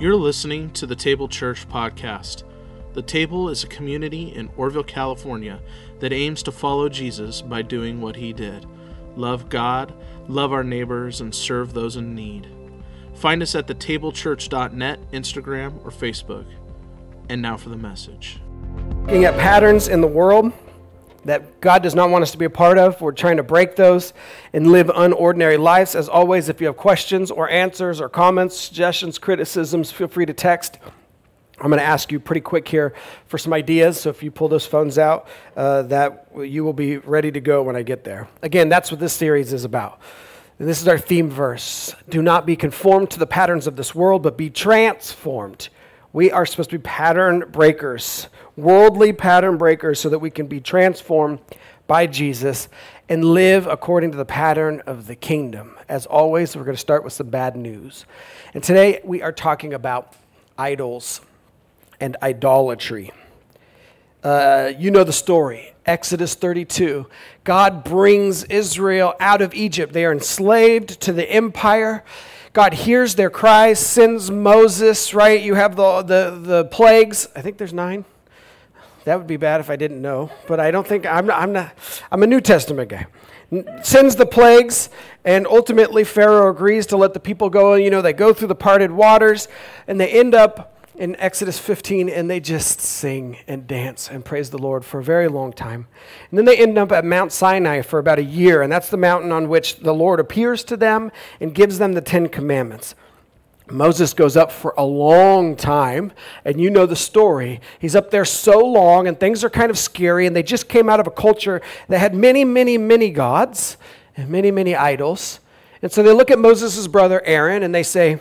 You're listening to the Table Church podcast. The Table is a community in Oroville, California that aims to follow Jesus by doing what he did love God, love our neighbors, and serve those in need. Find us at thetablechurch.net, Instagram, or Facebook. And now for the message. Looking at patterns in the world that God does not want us to be a part of. We're trying to break those and live unordinary lives. As always, if you have questions or answers or comments, suggestions, criticisms, feel free to text. I'm going to ask you pretty quick here for some ideas. So if you pull those phones out, uh, that you will be ready to go when I get there. Again, that's what this series is about. And this is our theme verse. Do not be conformed to the patterns of this world, but be transformed. We are supposed to be pattern breakers, worldly pattern breakers, so that we can be transformed by Jesus and live according to the pattern of the kingdom. As always, we're going to start with some bad news. And today we are talking about idols and idolatry. Uh, you know the story. Exodus 32. God brings Israel out of Egypt. They are enslaved to the empire. God hears their cries, sends Moses, right? You have the, the, the plagues. I think there's nine. That would be bad if I didn't know, but I don't think I'm I'm not I'm a New Testament guy. Sends the plagues, and ultimately Pharaoh agrees to let the people go. You know, they go through the parted waters, and they end up in Exodus 15 and they just sing and dance and praise the Lord for a very long time. And then they end up at Mount Sinai for about a year, and that's the mountain on which the Lord appears to them and gives them the Ten Commandments. Moses goes up for a long time, and you know the story. He's up there so long, and things are kind of scary, and they just came out of a culture that had many, many, many gods and many, many idols. And so they look at Moses' brother Aaron and they say,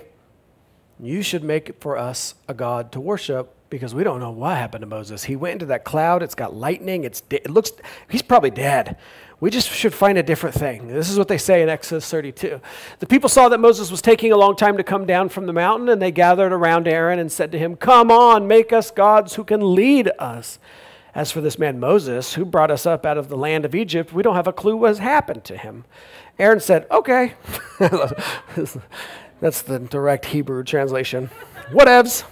you should make for us a God to worship because we don't know what happened to Moses. He went into that cloud, it's got lightning, it's it looks he's probably dead. We just should find a different thing. This is what they say in Exodus 32. The people saw that Moses was taking a long time to come down from the mountain, and they gathered around Aaron and said to him, Come on, make us gods who can lead us. As for this man Moses, who brought us up out of the land of Egypt, we don't have a clue what has happened to him. Aaron said, Okay. That's the direct Hebrew translation. Whatevs.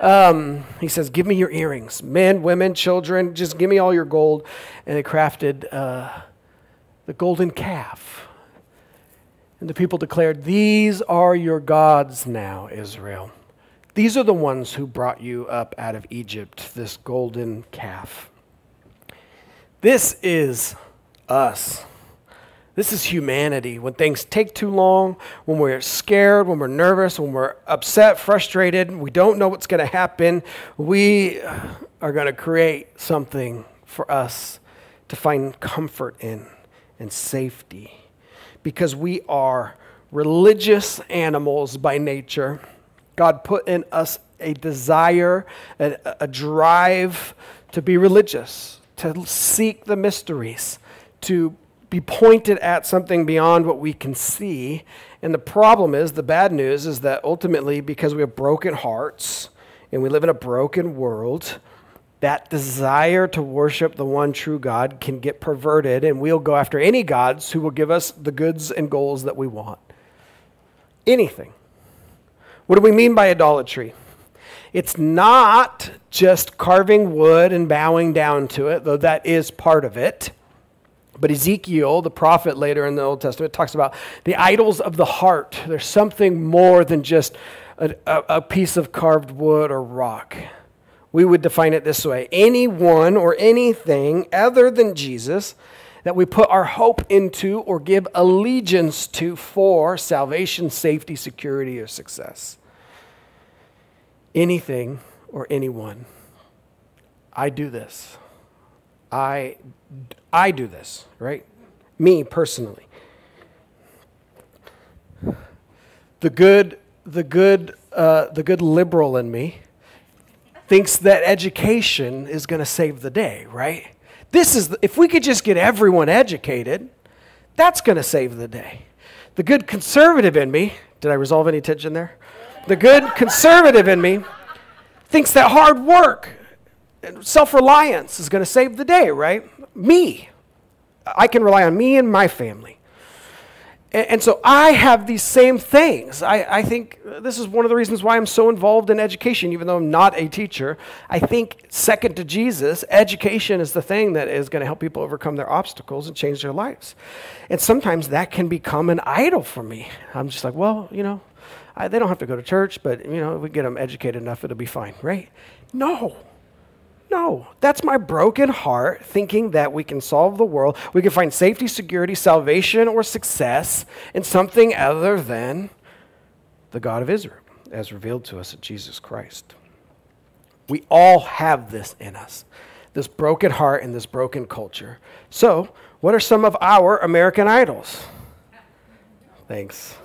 Um, he says, Give me your earrings. Men, women, children, just give me all your gold. And they crafted uh, the golden calf. And the people declared, These are your gods now, Israel. These are the ones who brought you up out of Egypt, this golden calf. This is us. This is humanity. When things take too long, when we're scared, when we're nervous, when we're upset, frustrated, we don't know what's going to happen, we are going to create something for us to find comfort in and safety. Because we are religious animals by nature. God put in us a desire, a, a drive to be religious, to seek the mysteries, to be pointed at something beyond what we can see. And the problem is, the bad news is that ultimately, because we have broken hearts and we live in a broken world, that desire to worship the one true God can get perverted, and we'll go after any gods who will give us the goods and goals that we want. Anything. What do we mean by idolatry? It's not just carving wood and bowing down to it, though that is part of it. But Ezekiel, the prophet later in the Old Testament, talks about the idols of the heart. There's something more than just a, a, piece of carved wood or rock. We would define it this way anyone or anything other than Jesus that we put our hope into or give allegiance to for salvation, safety, security, or success. Anything or anyone. I do this. I, I do this, right? Me personally. The good, the good, uh, the good liberal in me thinks that education is going to save the day, right? This is, the, if we could just get everyone educated, that's going to save the day. The good conservative in me, did I resolve any tension there? The good conservative in me thinks that hard work and self reliance is going to save the day, right? Me. I can rely on me and my family. And, and so I have these same things. I, I think this is one of the reasons why I'm so involved in education, even though I'm not a teacher. I think, second to Jesus, education is the thing that is going to help people overcome their obstacles and change their lives. And sometimes that can become an idol for me. I'm just like, well, you know, I, they don't have to go to church, but, you know, if we get them educated enough, it'll be fine, right? No. No, that's my broken heart thinking that we can solve the world, we can find safety, security, salvation, or success in something other than the God of Israel, as revealed to us in Jesus Christ. We all have this in us, this broken heart and this broken culture. So, what are some of our American idols? Thanks.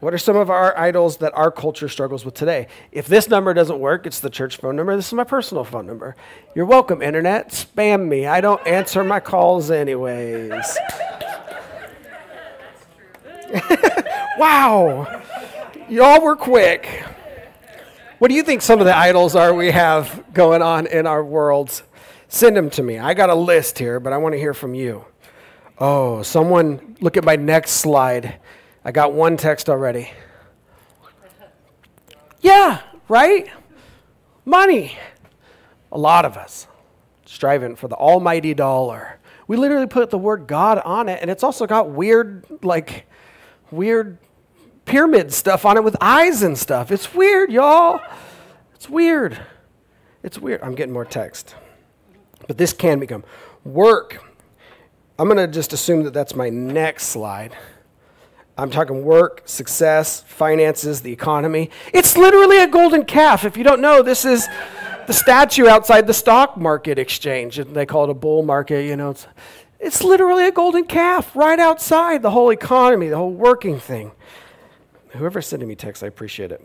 What are some of our idols that our culture struggles with today? If this number doesn't work, it's the church phone number. This is my personal phone number. You're welcome, internet. Spam me. I don't answer my calls, anyways. wow. Y'all were quick. What do you think some of the idols are we have going on in our worlds? Send them to me. I got a list here, but I want to hear from you. Oh, someone, look at my next slide. I got one text already. Yeah, right? Money. A lot of us striving for the almighty dollar. We literally put the word God on it, and it's also got weird, like, weird pyramid stuff on it with eyes and stuff. It's weird, y'all. It's weird. It's weird. I'm getting more text. But this can become work. I'm going to just assume that that's my next slide. I'm talking work, success, finances, the economy. It's literally a golden calf. If you don't know, this is the statue outside the stock market exchange. They call it a bull market, you know. It's, it's literally a golden calf right outside the whole economy, the whole working thing. Whoever's sending me text, I appreciate it.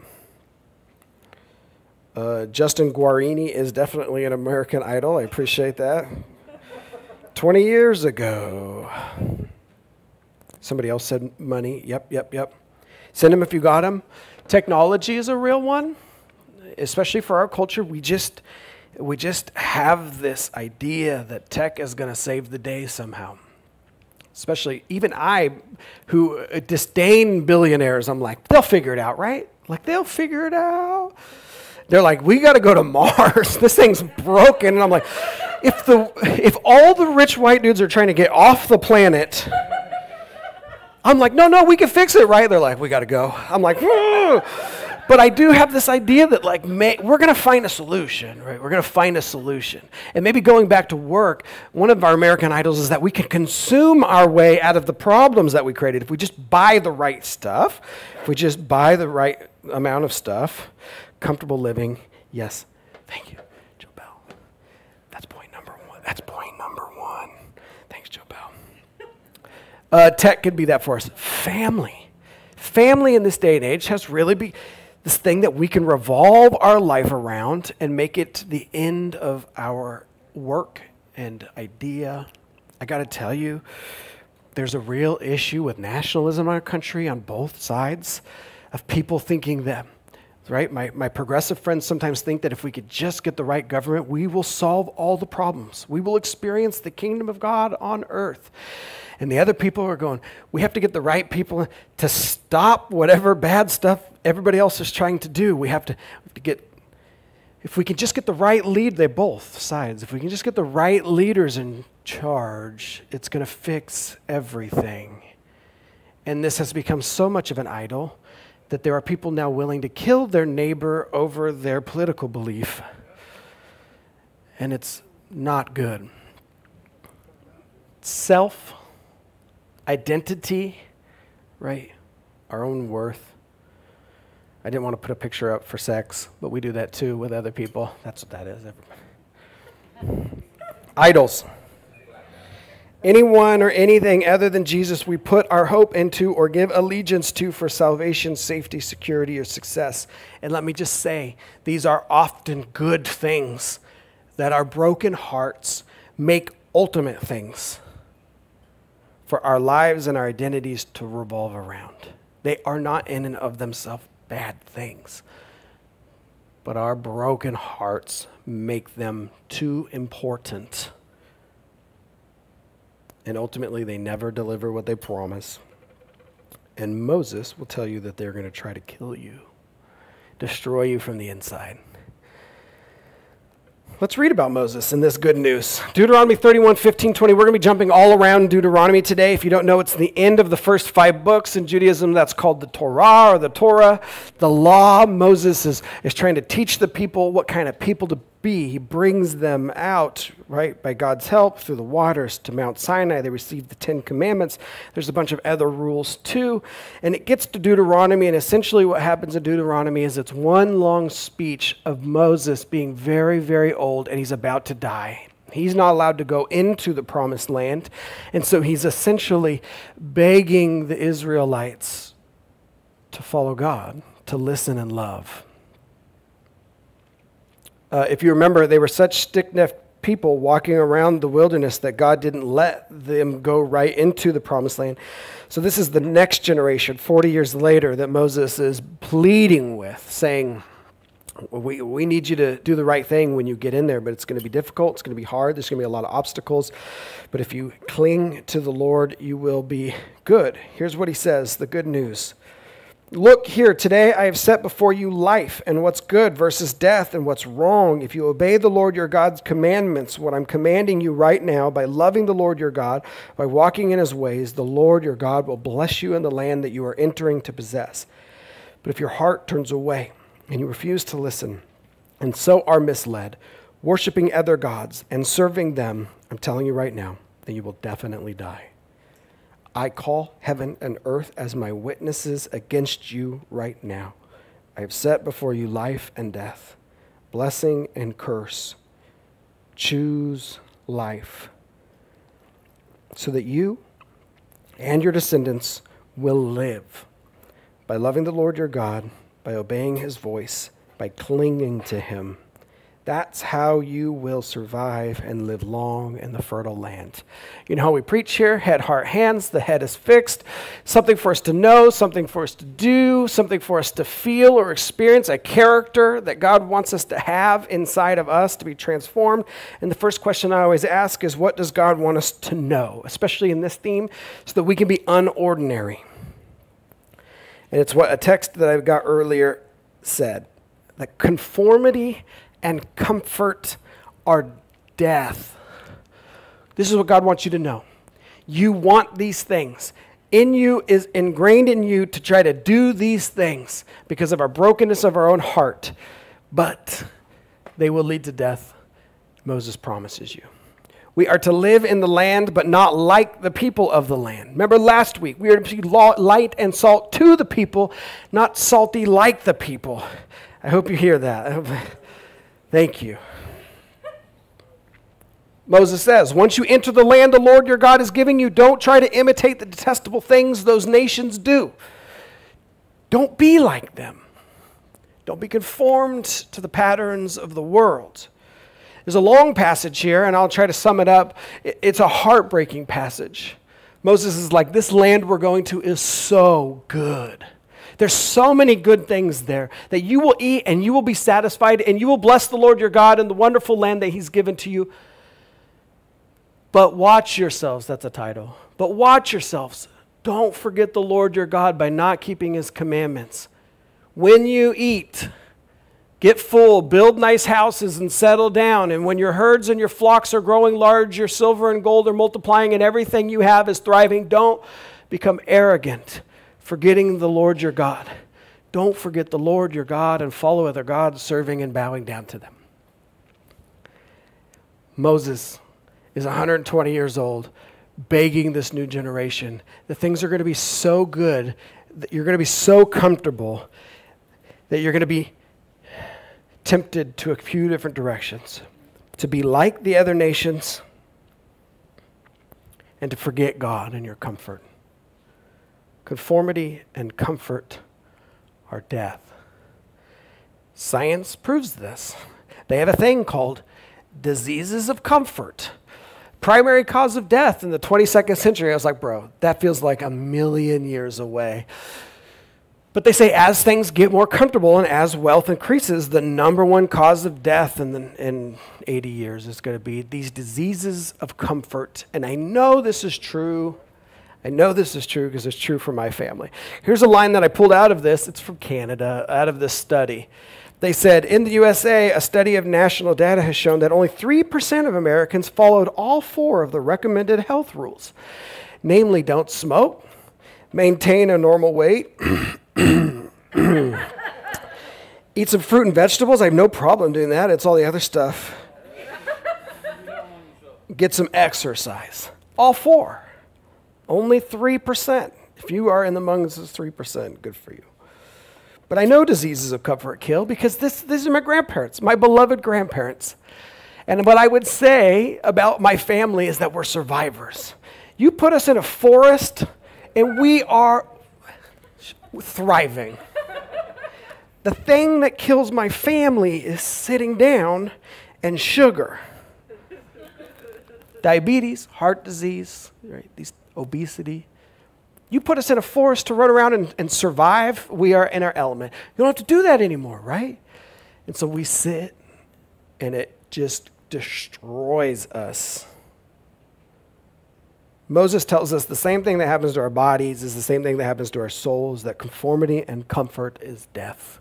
Uh, Justin Guarini is definitely an American Idol. I appreciate that. 20 years ago. Somebody else said money. Yep, yep, yep. Send them if you got them. Technology is a real one, especially for our culture. We just we just have this idea that tech is going to save the day somehow. Especially even I, who disdain billionaires, I'm like, they'll figure it out, right? Like they'll figure it out. They're like, we got to go to Mars. this thing's broken, and I'm like, if the if all the rich white dudes are trying to get off the planet I'm like, no, no, we can fix it, right? They're like, we got to go. I'm like, hmm. but I do have this idea that like may, we're going to find a solution, right? We're going to find a solution. And maybe going back to work, one of our American idols is that we can consume our way out of the problems that we created if we just buy the right stuff, if we just buy the right amount of stuff, comfortable living. Yes, thank you, Joe Bell. That's point number one. That's point number one. Thanks, Joe Bell. Uh, tech could be that for us. Family. Family in this day and age has really be this thing that we can revolve our life around and make it the end of our work and idea. I got to tell you, there's a real issue with nationalism in our country on both sides of people thinking that right? My, my progressive friends sometimes think that if we could just get the right government, we will solve all the problems. We will experience the kingdom of God on earth. And the other people are going, we have to get the right people to stop whatever bad stuff everybody else is trying to do. We have to, have to get, if we can just get the right lead, they both sides, if we can just get the right leaders in charge, it's going to fix everything. And this has become so much of an idol that there are people now willing to kill their neighbor over their political belief. And it's not good. Self identity, right? Our own worth. I didn't want to put a picture up for sex, but we do that too with other people. That's what that is. Idols. Anyone or anything other than Jesus we put our hope into or give allegiance to for salvation, safety, security, or success. And let me just say, these are often good things that our broken hearts make ultimate things for our lives and our identities to revolve around. They are not in and of themselves bad things, but our broken hearts make them too important. And ultimately they never deliver what they promise. And Moses will tell you that they're going to try to kill you, destroy you from the inside. Let's read about Moses and this good news. Deuteronomy 31, 15, 20. We're going to be jumping all around Deuteronomy today. If you don't know, it's the end of the first five books in Judaism. That's called the Torah or the Torah, the law. Moses is, is trying to teach the people what kind of people to be. He brings them out, right, by God's help through the waters to Mount Sinai. They receive the Ten Commandments. There's a bunch of other rules too. And it gets to Deuteronomy, and essentially what happens in Deuteronomy is it's one long speech of Moses being very, very old, and he's about to die. He's not allowed to go into the promised land. And so he's essentially begging the Israelites to follow God, to listen and love. Uh, if you remember, they were such stick necked people walking around the wilderness that God didn't let them go right into the promised land. So, this is the next generation, 40 years later, that Moses is pleading with, saying, we, we need you to do the right thing when you get in there, but it's going to be difficult. It's going to be hard. There's going to be a lot of obstacles. But if you cling to the Lord, you will be good. Here's what he says the good news Look here, today I have set before you life and what's good versus death and what's wrong. If you obey the Lord your God's commandments, what I'm commanding you right now, by loving the Lord your God, by walking in his ways, the Lord your God will bless you in the land that you are entering to possess. But if your heart turns away and you refuse to listen, and so are misled, worshiping other gods and serving them, I'm telling you right now, that you will definitely die. I call heaven and earth as my witnesses against you right now. I have set before you life and death, blessing and curse. Choose life so that you and your descendants will live by loving the Lord your God, by obeying his voice, by clinging to him. That's how you will survive and live long in the fertile land. You know how we preach here head, heart, hands. The head is fixed. Something for us to know, something for us to do, something for us to feel or experience, a character that God wants us to have inside of us to be transformed. And the first question I always ask is what does God want us to know, especially in this theme, so that we can be unordinary? And it's what a text that I got earlier said that conformity and comfort are death. This is what God wants you to know. You want these things. In you is ingrained in you to try to do these things because of our brokenness of our own heart, but they will lead to death. Moses promises you. We are to live in the land, but not like the people of the land. Remember last week, we are to be light and salt to the people, not salty like the people. I hope you hear that. Thank you. Moses says, Once you enter the land the Lord your God is giving you, don't try to imitate the detestable things those nations do. Don't be like them. Don't be conformed to the patterns of the world. There's a long passage here, and I'll try to sum it up. It's a heartbreaking passage. Moses is like, This land we're going to is so good. There's so many good things there that you will eat and you will be satisfied and you will bless the Lord your God in the wonderful land that he's given to you. But watch yourselves, that's a title. But watch yourselves. Don't forget the Lord your God by not keeping his commandments. When you eat, get full, build nice houses, and settle down. And when your herds and your flocks are growing large, your silver and gold are multiplying, and everything you have is thriving, don't become arrogant forgetting the Lord your God. Don't forget the Lord your God and follow other gods, serving and bowing down to them. Moses is 120 years old, begging this new generation that things are going to be so good, that you're going to be so comfortable, that you're going to be tempted to a few different directions. To be like the other nations and to forget God and your comfort. Conformity and comfort are death. Science proves this. They have a thing called diseases of comfort. Primary cause of death in the 22nd century. I was like, bro, that feels like a million years away. But they say as things get more comfortable and as wealth increases, the number one cause of death in, the, in 80 years is going to be these diseases of comfort. And I know this is true. I know this is true because it's true for my family. Here's a line that I pulled out of this. It's from Canada, out of this study. They said in the USA, a study of national data has shown that only 3% of Americans followed all four of the recommended health rules namely, don't smoke, maintain a normal weight. Eat some fruit and vegetables. I have no problem doing that. It's all the other stuff. Get some exercise. All four. Only 3%. If you are in the amongst the 3%, good for you. But I know diseases of comfort kill because this, these are my grandparents, my beloved grandparents. And what I would say about my family is that we're survivors. You put us in a forest, and we are thriving. the thing that kills my family is sitting down and sugar. Diabetes, heart disease, right? These obesity. You put us in a forest to run around and, and survive, we are in our element. You don't have to do that anymore, right? And so we sit and it just destroys us. Moses tells us the same thing that happens to our bodies is the same thing that happens to our souls, that conformity and comfort is death.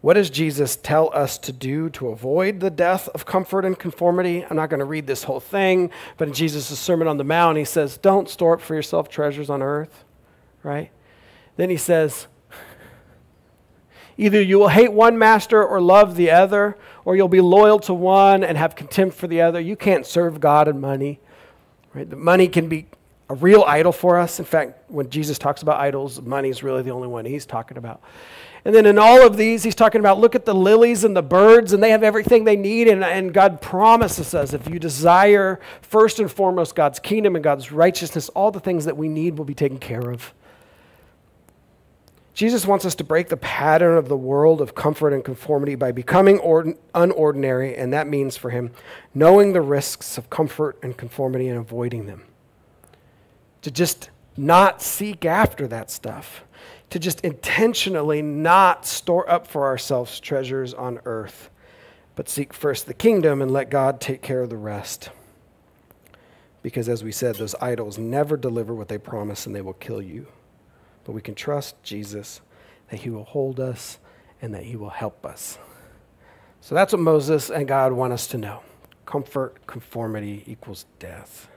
What does Jesus tell us to do to avoid the death of comfort and conformity? I'm not going to read this whole thing, but in Jesus' Sermon on the Mount, he says, Don't store up for yourself treasures on earth, right? Then he says, Either you will hate one master or love the other, or you'll be loyal to one and have contempt for the other. You can't serve God and money. Right? The money can be a real idol for us. In fact, when Jesus talks about idols, money is really the only one he's talking about. And then in all of these, he's talking about look at the lilies and the birds, and they have everything they need. And, and God promises us if you desire first and foremost God's kingdom and God's righteousness, all the things that we need will be taken care of. Jesus wants us to break the pattern of the world of comfort and conformity by becoming unordinary, and that means for him knowing the risks of comfort and conformity and avoiding them. To just not seek after that stuff to just intentionally not store up for ourselves treasures on earth, but seek first the kingdom and let God take care of the rest. Because as we said, those idols never deliver what they promise and they will kill you. But we can trust Jesus that he will hold us and that he will help us. So that's what Moses and God want us to know. Comfort, conformity equals death.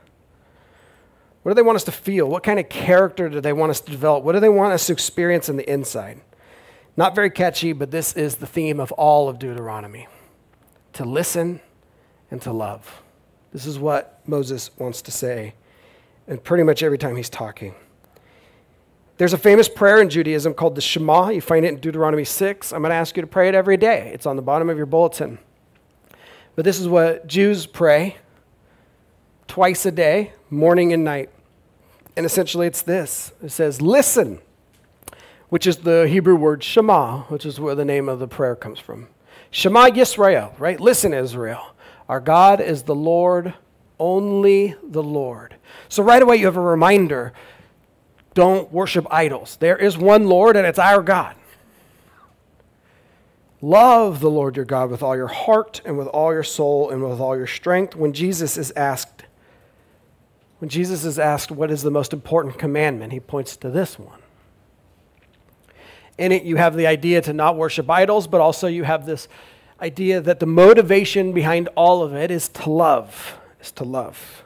What do they want us to feel? What kind of character do they want us to develop? What do they want us to experience in the inside? Not very catchy, but this is the theme of all of Deuteronomy to listen and to love. This is what Moses wants to say, and pretty much every time he's talking. There's a famous prayer in Judaism called the Shema. You find it in Deuteronomy 6. I'm going to ask you to pray it every day. It's on the bottom of your bulletin. But this is what Jews pray twice a day, morning and night. And essentially it's this it says, Listen, which is the Hebrew word Shema, which is where the name of the prayer comes from. Shema Yisrael, right? Listen, Israel. Our God is the Lord, only the Lord. So right away you have a reminder don't worship idols. There is one Lord, and it's our God. Love the Lord your God with all your heart and with all your soul and with all your strength. When Jesus is asked, when Jesus is asked what is the most important commandment, he points to this one. In it, you have the idea to not worship idols, but also you have this idea that the motivation behind all of it is to love, is to love,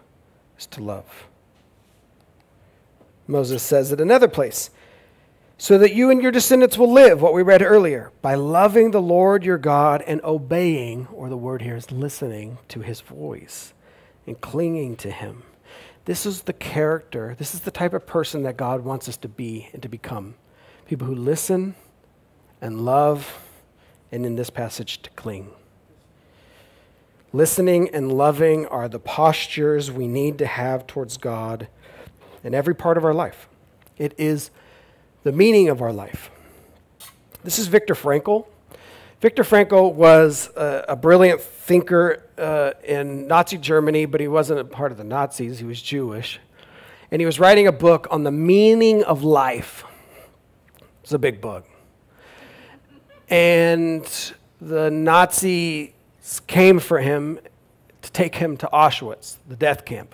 is to love. Moses says it another place so that you and your descendants will live, what we read earlier, by loving the Lord your God and obeying, or the word here is listening to his voice and clinging to him. This is the character, this is the type of person that God wants us to be and to become. People who listen and love, and in this passage, to cling. Listening and loving are the postures we need to have towards God in every part of our life. It is the meaning of our life. This is Viktor Frankl. Viktor Frankl was a, a brilliant thinker uh, in Nazi Germany, but he wasn't a part of the Nazis, he was Jewish. And he was writing a book on the meaning of life. It's a big book. And the Nazis came for him to take him to Auschwitz, the death camp.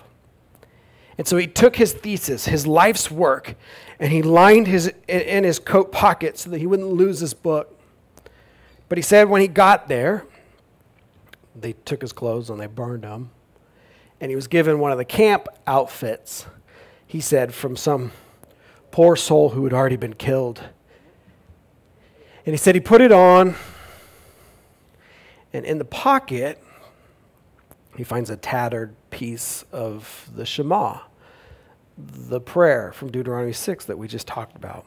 And so he took his thesis, his life's work, and he lined his in his coat pocket so that he wouldn't lose his book. But he said when he got there, they took his clothes and they burned them. And he was given one of the camp outfits, he said, from some poor soul who had already been killed. And he said he put it on, and in the pocket, he finds a tattered piece of the Shema, the prayer from Deuteronomy 6 that we just talked about.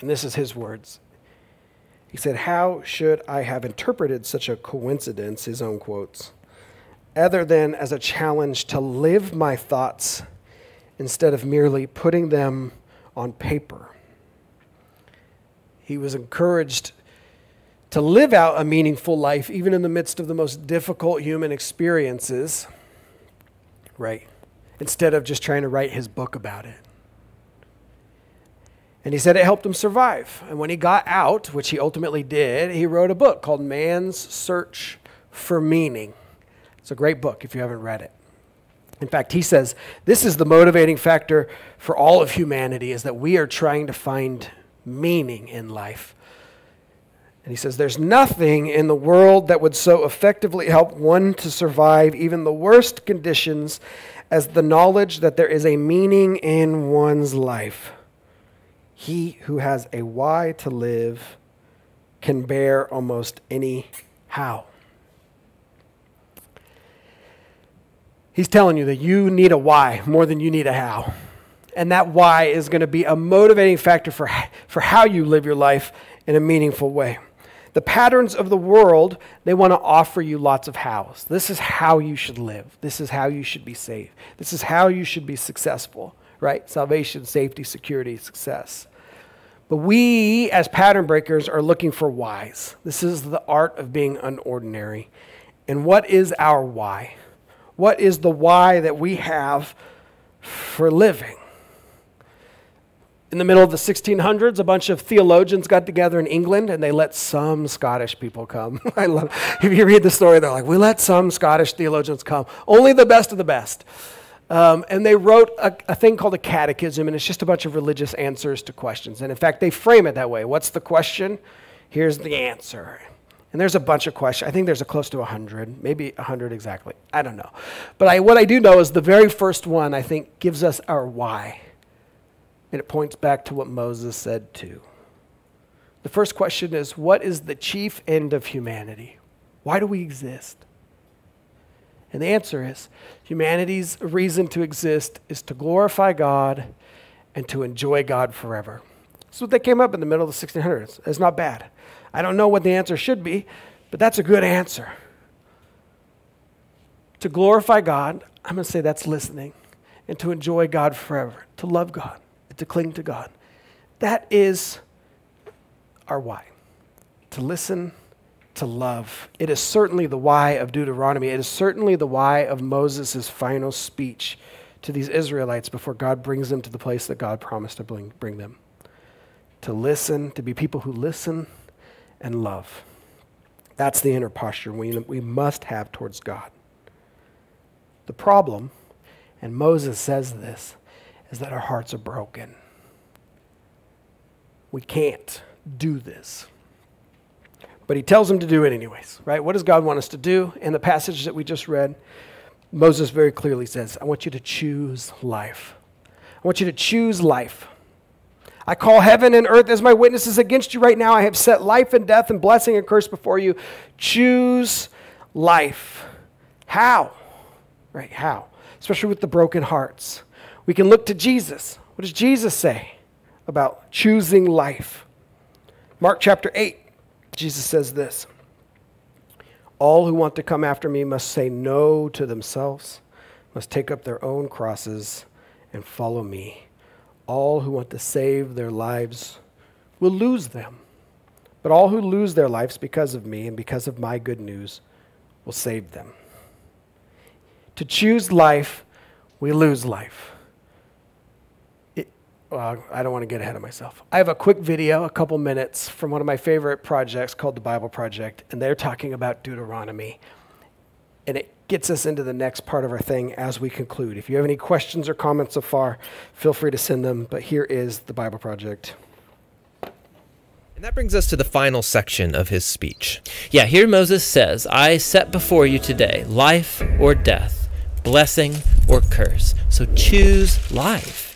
And this is his words. He said, How should I have interpreted such a coincidence, his own quotes, other than as a challenge to live my thoughts instead of merely putting them on paper? He was encouraged to live out a meaningful life, even in the midst of the most difficult human experiences, right? Instead of just trying to write his book about it. And he said it helped him survive. And when he got out, which he ultimately did, he wrote a book called Man's Search for Meaning. It's a great book if you haven't read it. In fact, he says this is the motivating factor for all of humanity is that we are trying to find meaning in life. And he says there's nothing in the world that would so effectively help one to survive even the worst conditions as the knowledge that there is a meaning in one's life. He who has a why to live can bear almost any how. He's telling you that you need a why more than you need a how. And that why is going to be a motivating factor for, for how you live your life in a meaningful way. The patterns of the world, they want to offer you lots of hows. This is how you should live. This is how you should be safe. This is how you should be successful, right? Salvation, safety, security, success. But we, as pattern breakers, are looking for whys. This is the art of being unordinary. And what is our why? What is the why that we have for living? In the middle of the 1600s, a bunch of theologians got together in England and they let some Scottish people come. I love, if you read the story, they're like, we let some Scottish theologians come, only the best of the best. Um, and they wrote a, a, thing called a catechism, and it's just a bunch of religious answers to questions. And in fact, they frame it that way. What's the question? Here's the answer. And there's a bunch of questions. I think there's a close to 100, maybe 100 exactly. I don't know. But I, what I do know is the very first one, I think, gives us our why. And it points back to what Moses said too. The first question is What is the chief end of humanity? Why do we exist? And the answer is humanity's reason to exist is to glorify God and to enjoy God forever. That's what they came up in the middle of the 1600s. It's not bad. I don't know what the answer should be, but that's a good answer. To glorify God, I'm going to say that's listening, and to enjoy God forever, to love God, to cling to God. That is our why. To listen to love. It is certainly the why of Deuteronomy. It is certainly the why of Moses' final speech to these Israelites before God brings them to the place that God promised to bring, bring them. To listen, to be people who listen and love. That's the inner posture we, we must have towards God. The problem, and Moses says this, is that our hearts are broken. We can't do this. But he tells them to do it anyways, right? What does God want us to do? In the passage that we just read, Moses very clearly says, I want you to choose life. I want you to choose life. I call heaven and earth as my witnesses against you right now. I have set life and death and blessing and curse before you. Choose life. How? Right, how? Especially with the broken hearts. We can look to Jesus. What does Jesus say about choosing life? Mark chapter 8. Jesus says this All who want to come after me must say no to themselves, must take up their own crosses and follow me. All who want to save their lives will lose them. But all who lose their lives because of me and because of my good news will save them. To choose life, we lose life. Well, I don't want to get ahead of myself. I have a quick video, a couple minutes, from one of my favorite projects called the Bible Project, and they're talking about Deuteronomy. And it gets us into the next part of our thing as we conclude. If you have any questions or comments so far, feel free to send them. But here is the Bible Project. And that brings us to the final section of his speech. Yeah, here Moses says, I set before you today life or death, blessing or curse. So choose life.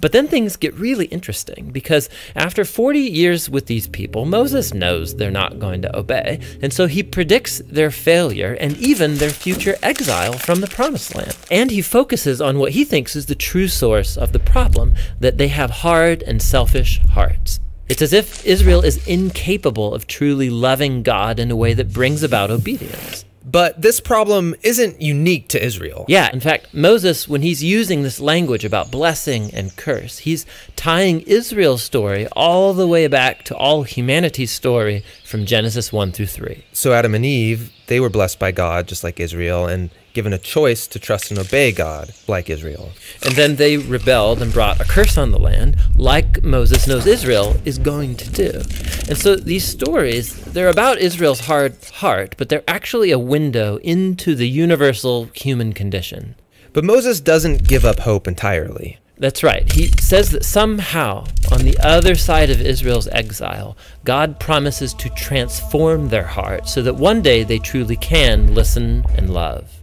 But then things get really interesting because after 40 years with these people, Moses knows they're not going to obey, and so he predicts their failure and even their future exile from the promised land. And he focuses on what he thinks is the true source of the problem that they have hard and selfish hearts. It's as if Israel is incapable of truly loving God in a way that brings about obedience. But this problem isn't unique to Israel. Yeah, in fact, Moses, when he's using this language about blessing and curse, he's tying Israel's story all the way back to all humanity's story from Genesis 1 through 3. So Adam and Eve, they were blessed by God just like Israel, and given a choice to trust and obey God, like Israel. And then they rebelled and brought a curse on the land, like Moses knows Israel is going to do. And so these stories, they're about Israel's hard heart, but they're actually a window into the universal human condition. But Moses doesn't give up hope entirely. That's right. He says that somehow, on the other side of Israel's exile, God promises to transform their heart so that one day they truly can listen and love.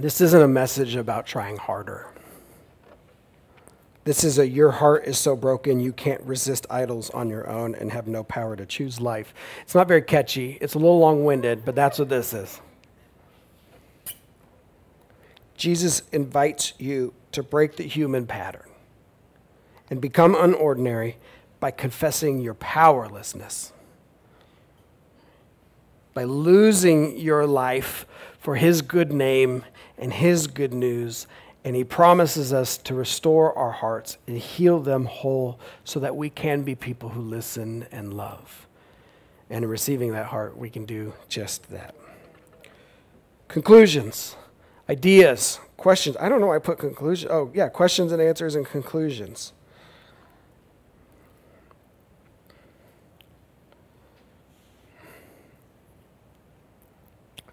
This isn't a message about trying harder. This is a your heart is so broken you can't resist idols on your own and have no power to choose life. It's not very catchy. It's a little long winded, but that's what this is. Jesus invites you to break the human pattern and become unordinary by confessing your powerlessness, by losing your life for his good name and his good news. And he promises us to restore our hearts and heal them whole so that we can be people who listen and love. And in receiving that heart, we can do just that. Conclusions, ideas, questions. I don't know why I put conclusions. Oh, yeah, questions and answers and conclusions.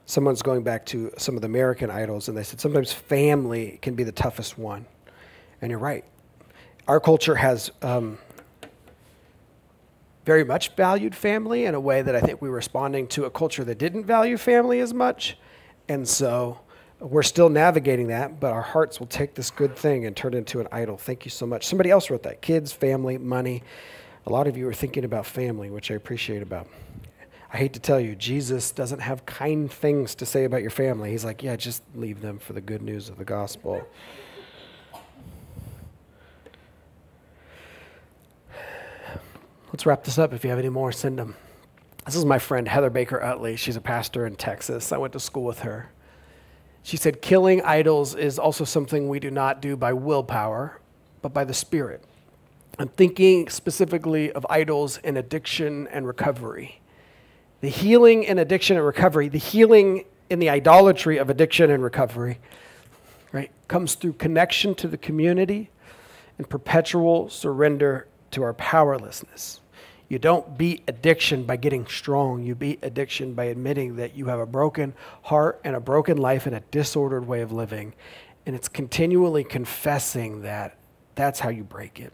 Someone's going back to some of the American idols, and they said sometimes family can be the toughest one. And you're right. Our culture has um, very much valued family in a way that I think we're responding to a culture that didn't value family as much. And so we're still navigating that, but our hearts will take this good thing and turn it into an idol. Thank you so much. Somebody else wrote that kids, family, money. A lot of you are thinking about family, which I appreciate about. I hate to tell you, Jesus doesn't have kind things to say about your family. He's like, yeah, just leave them for the good news of the gospel. Let's wrap this up. If you have any more, send them. This is my friend Heather Baker Utley. She's a pastor in Texas. I went to school with her. She said, Killing idols is also something we do not do by willpower, but by the Spirit. I'm thinking specifically of idols in addiction and recovery the healing in addiction and recovery, the healing in the idolatry of addiction and recovery, right, comes through connection to the community and perpetual surrender to our powerlessness. You don't beat addiction by getting strong. You beat addiction by admitting that you have a broken heart and a broken life and a disordered way of living. And it's continually confessing that that's how you break it.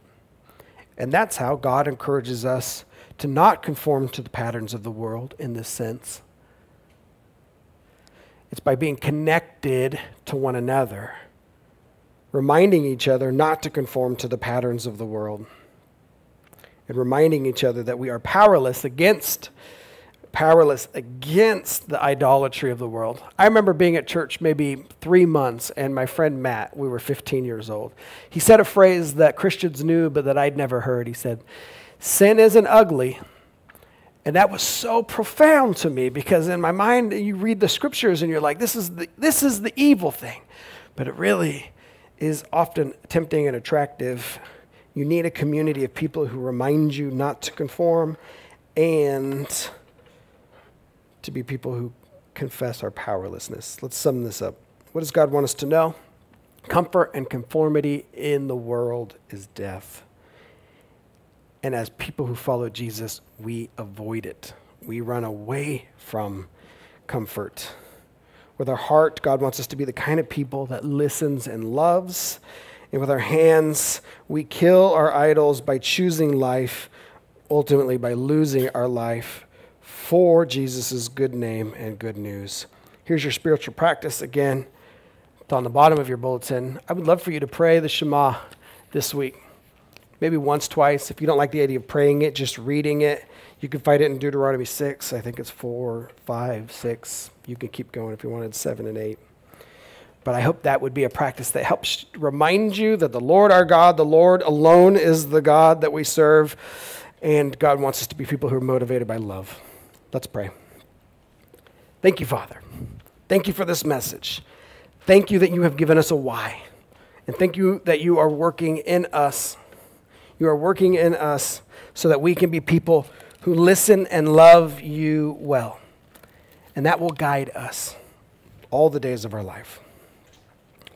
And that's how God encourages us to not conform to the patterns of the world in this sense. It's by being connected to one another, reminding each other not to conform to the patterns of the world, and reminding each other that we are powerless against powerless against the idolatry of the world. I remember being at church maybe three months, and my friend Matt, we were 15 years old, he said a phrase that Christians knew but that I'd never heard. He said, Sin isn't ugly. And that was so profound to me because in my mind, you read the scriptures and you're like, this is the, this is the evil thing. But it really is often tempting and attractive. You need a community of people who remind you not to conform and to be people who confess our powerlessness. Let's sum this up. What does God want us to know? Comfort and conformity in the world is death. And as people who follow Jesus, we avoid it. We run away from comfort. With our heart, God wants us to be the kind of people that listens and loves. And with our hands, we kill our idols by choosing life, ultimately, by losing our life for Jesus' good name and good news. Here's your spiritual practice again. It's on the bottom of your bulletin. I would love for you to pray the Shema this week. Maybe once, twice. If you don't like the idea of praying it, just reading it. You can find it in Deuteronomy 6. I think it's 4, 5, 6. You can keep going if you wanted 7 and 8. But I hope that would be a practice that helps remind you that the Lord our God, the Lord alone is the God that we serve. And God wants us to be people who are motivated by love. Let's pray. Thank you, Father. Thank you for this message. Thank you that you have given us a why. And thank you that you are working in us. You are working in us so that we can be people who listen and love you well. And that will guide us all the days of our life.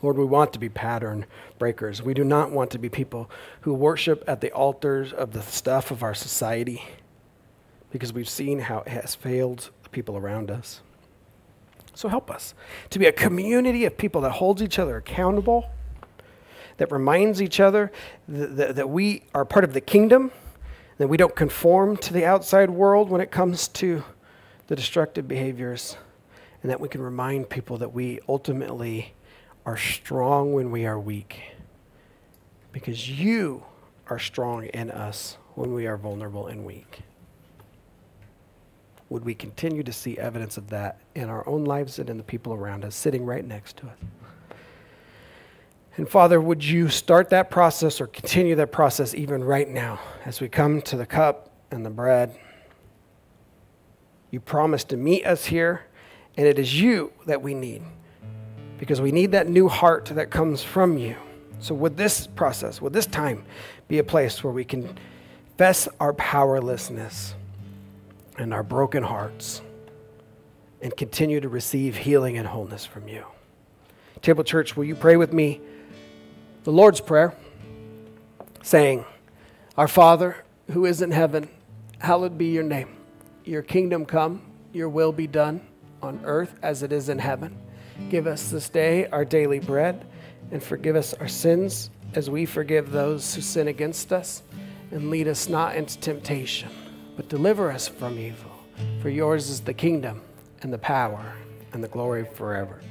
Lord, we want to be pattern breakers. We do not want to be people who worship at the altars of the stuff of our society because we've seen how it has failed the people around us. So help us to be a community of people that holds each other accountable, that reminds each other that, that, we are part of the kingdom, that we don't conform to the outside world when it comes to the destructive behaviors, and that we can remind people that we ultimately are strong when we are weak. Because you are strong in us when we are vulnerable and weak would we continue to see evidence of that in our own lives and in the people around us sitting right next to us? And Father, would you start that process or continue that process even right now as we come to the cup and the bread? You promised to meet us here, and it is you that we need because we need that new heart that comes from you. So, would this process, would this time be a place where we can confess our powerlessness? and our broken hearts and continue to receive healing and wholeness from you. Table Church, will you pray with me the Lord's Prayer, saying, Our Father who is in heaven, hallowed be your name. Your kingdom come, your will be done on earth as it is in heaven. Give us this day our daily bread and forgive us our sins as we forgive those who sin against us. And lead us not into temptation but deliver us from evil. For yours is the kingdom and the power and the glory forever.